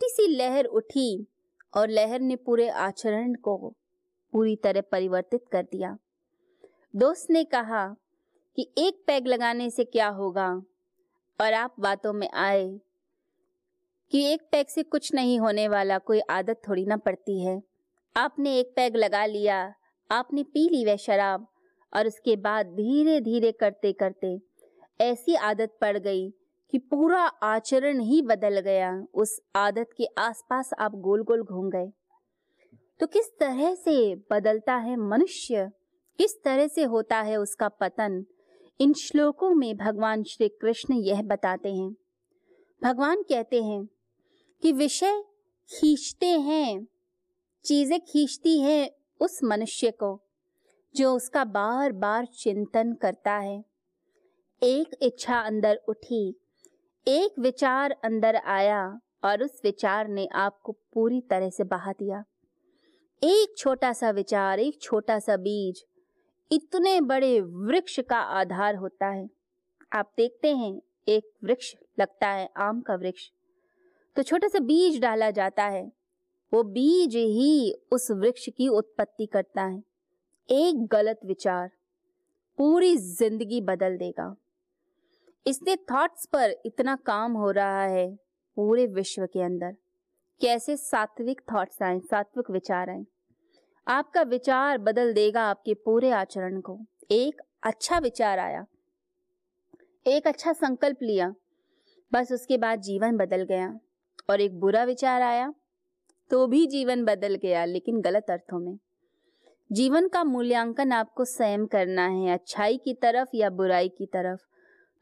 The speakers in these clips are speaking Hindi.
छोटी सी लहर उठी और लहर ने पूरे आचरण को पूरी तरह परिवर्तित कर दिया। दोस्त ने कहा कि एक पैग लगाने से क्या होगा? और आप बातों में आए कि एक पैग से कुछ नहीं होने वाला, कोई आदत थोड़ी ना पड़ती है। आपने एक पैग लगा लिया, आपने पी ली वह शराब और उसके बाद धीरे धीरे करते करते ऐसी आदत पड़ गई कि पूरा आचरण ही बदल गया। उस आदत के आसपास आप गोल गोल घूम गए। तो किस तरह से बदलता है मनुष्य? किस तरह से होता है उसका पतन? इन श्लोकों में भगवान श्री कृष्ण यह बताते हैं। भगवान कहते हैं कि विषय खींचते हैं, चीज़ें खींचती हैं उस मनुष्य को, जो उसका बार बार चिंतन करता है। एक इच्छा अंदर उठी एक विचार अंदर आया और उस विचार ने आपको पूरी तरह से बहा दिया। एक छोटा सा विचार, एक छोटा सा बीज, इतने बड़े वृक्ष का आधार होता है। आप देखते हैं, एक वृक्ष लगता है, आम का वृक्ष। तो छोटा सा बीज डाला जाता है। वो बीज ही उस वृक्ष की उत्पत्ति करता है। एक गलत विचार, पूरी ज़िंदगी बदल देगा। इसने थॉट्स पर इतना काम हो रहा है पूरे विश्व के अंदर। कैसे सात्विक थॉट्स आए, सात्विक विचार आए। आपका विचार बदल देगा आपके पूरे आचरण को। एक अच्छा विचार आया। एक अच्छा संकल्प लिया। बस उसके बाद जीवन बदल गया। और एक बुरा विचार आया तो भी जीवन बदल गया, लेकिन गलत अर्थों में। जीवन का मूल्यांकन आपको स्वयं करना है, अच्छाई की तरफ़ या बुराई की तरफ़।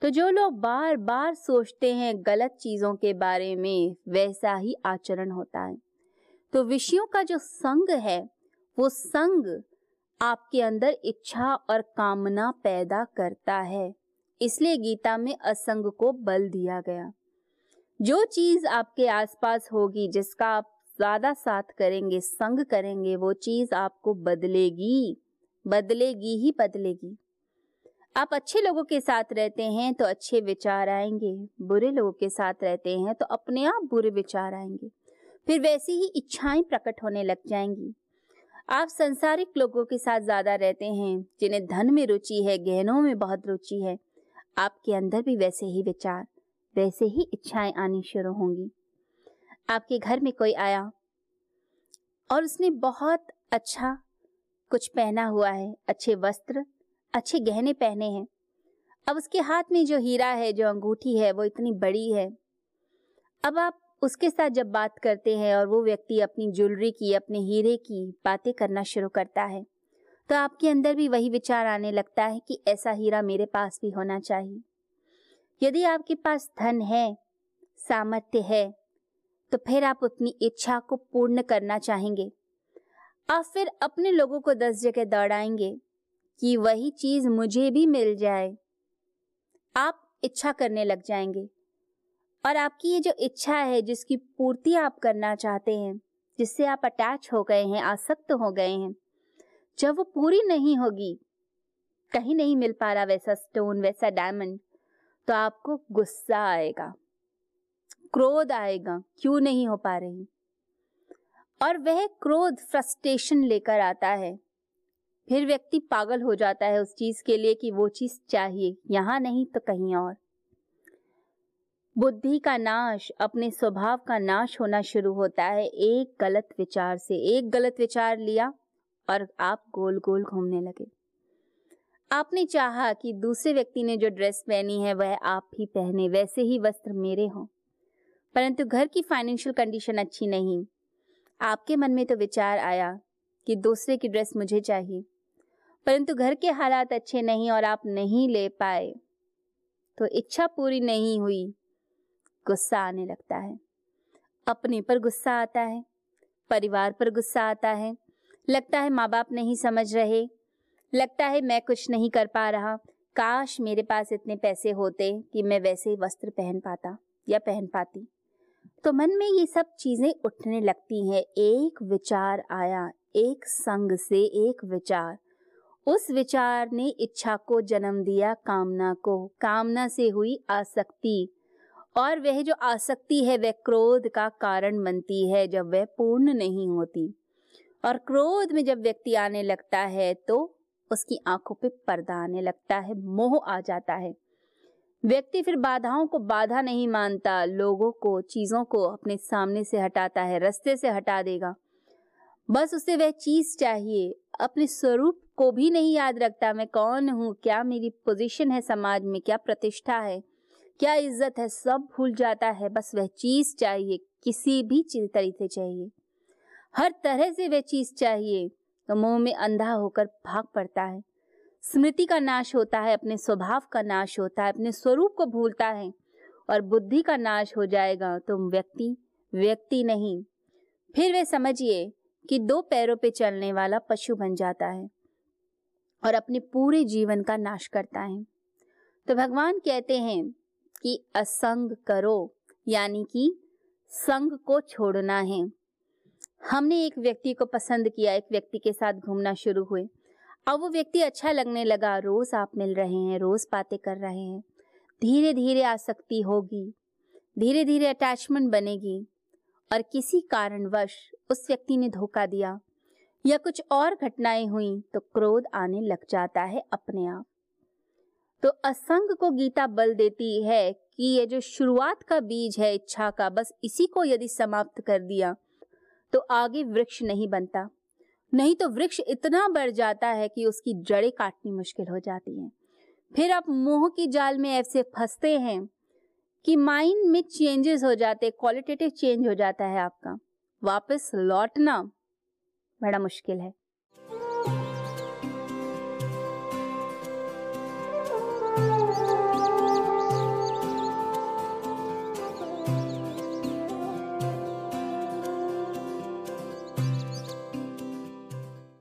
तो जो लोग बार बार सोचते हैं गलत चीज़ों के बारे में, वैसा ही आचरण होता है। तो विषयों का जो संग है, वो संग आपके अंदर इच्छा और कामना पैदा करता है। इसलिए गीता में असंग को बल दिया गया। जो चीज़ आपके आसपास होगी, जिसका आप ज़्यादा साथ करेंगे, संग करेंगे, वो चीज़ आपको बदलेगी। बदलेगी ही बदलेगी। आप अच्छे लोगों के साथ रहते हैं तो अच्छे विचार आएँगे, बुरे लोगों के साथ रहते हैं तो अपने आप बुरे विचार आएँगे। फिर वैसी ही इच्छाएँ प्रकट होने लग जाएँगी। आप संसारिक लोगों के साथ ज़्यादा रहते हैं, जिन्हें धन में रुचि है, गहनों में बहुत रुचि है। आपके अंदर भी वैसे ही विचार, वैसे ही इच्छाएँ आनी शुरू होंगी। आपके घर में कोई आया और उसने बहुत अच्छा कुछ पहना हुआ है, अच्छे वस्त्र अच्छे गहने पहने हैं। अब उसके हाथ में जो हीरा है, जो अंगूठी है, वो इतनी बड़ी है। अब आप उसके साथ जब बात करते हैं और वो व्यक्ति अपनी ज्वेलरी की, अपने हीरे की बातें करना शुरू करता है तो आपके अंदर भी वही विचार आने लगता है कि ऐसा हीरा मेरे पास भी होना चाहिए। यदि आपके पास धन है, सामर्थ्य है तो फिर आप अपनी इच्छा को पूर्ण करना चाहेंगे। आप फिर अपने लोगों को दस जगह दौड़ाएँगे। कि वही चीज़ मुझे भी मिल जाए। आप इच्छा करने लग जाएँगे। और आपकी ये जो इच्छा है, जिसकी पूर्ति आप करना चाहते हैं, जिससे आप अटैच हो गए हैं, आसक्त हो गए हैं, जब वो पूरी नहीं होगी, कहीं नहीं मिल पा रहा वैसा स्टोन वैसा डायमंड तो आपको गुस्सा आएगा। क्रोध आएगा, क्यों नहीं हो पा रही? और वह क्रोध फ्रस्ट्रेशन लेकर आता है। फिर व्यक्ति पागल हो जाता है उस चीज़ के लिए कि वो चीज़ चाहिए, यहाँ नहीं तो कहीं और। बुद्धि का नाश, अपने स्वभाव का नाश होना शुरू होता है। एक गलत विचार से, एक गलत विचार लिया और आप गोल गोल घूमने लगे। आपने चाहा कि दूसरे व्यक्ति ने जो ड्रेस पहनी है, वह आप ही पहने, वैसे ही वस्त्र मेरे हों। परंतु घर की फाइनेंशियल कंडीशन अच्छी नहीं। आपके मन में तो विचार आया कि दूसरे की ड्रेस मुझे चाहिए। परंतु घर के हालात अच्छे नहीं और आप नहीं ले पाए तो इच्छा पूरी नहीं हुई। गुस्सा आने लगता है। अपने पर गुस्सा आता है, परिवार पर गुस्सा आता है। लगता है माँ बाप नहीं समझ रहे। लगता है मैं कुछ नहीं कर पा रहा। काश मेरे पास इतने पैसे होते कि मैं वैसे ही वस्त्र पहन पाता या पहन पाती। तो मन में ये सब चीज़ें उठने लगती हैं। एक विचार आया, एक संग से एक विचार। उस विचार ने इच्छा को जन्म दिया कामना को। कामना से हुई आसक्ति। और वह जो आसक्ति है, वह क्रोध का कारण बनती है जब वह पूर्ण नहीं होती। और क्रोध में जब व्यक्ति आने लगता है तो उसकी आँखों पे पर्दा आने लगता है, मोह आ जाता है। व्यक्ति फिर बाधाओं को, बाधा नहीं मानता, लोगों को, चीज़ों को अपने सामने से हटाता है, रस्ते से हटा देगा। बस उसे वह चीज़ चाहिए, अपने स्वरूप को भी नहीं याद रखता मैं कौन हूँ? क्या मेरी पोजीशन है समाज में? क्या प्रतिष्ठा है? क्या इज़्ज़त है? सब भूल जाता है। बस वह चीज़ चाहिए। किसी भी तरीके चाहिए। हर तरह से वह चीज़ चाहिए। तो मुँह में अंधा होकर भाग पड़ता है। स्मृति का नाश होता है, अपने स्वभाव का नाश होता है, अपने स्वरूप को भूलता है और बुद्धि का नाश हो जाएगा। तो व्यक्ति व्यक्ति नहीं। फिर वे समझिए कि दो पैरों पे चलने वाला पशु बन जाता है। और अपने पूरे जीवन का नाश करता है। तो भगवान कहते हैं कि असंग करो, यानी कि संग को छोड़ना है। हमने एक व्यक्ति को पसंद किया, एक व्यक्ति के साथ घूमना शुरू हुए। अब वो व्यक्ति अच्छा लगने लगा, रोज आप मिल रहे हैं, रोज बातें कर रहे हैं। धीरे धीरे आसक्ति होगी धीरे धीरे अटैचमेंट बनेगी। और किसी कारणवश उस व्यक्ति ने धोखा दिया। या कुछ और घटनाएँ हुई तो क्रोध आने लग जाता है अपने आप। तो असंग को गीता बल देती है कि ये जो शुरुआत का बीज है इच्छा का, बस इसी को यदि समाप्त कर दिया तो आगे वृक्ष नहीं बनता। नहीं तो वृक्ष इतना बढ़ जाता है कि उसकी जड़ें काटनी मुश्किल हो जाती हैं। फिर आप मोह की जाल में ऐसे फंसते हैं कि माइंड में चेंजेस हो जाते, क्वालिटेटिव चेंज हो जाता है आपका। वापस लौटना बड़ा मुश्किल है।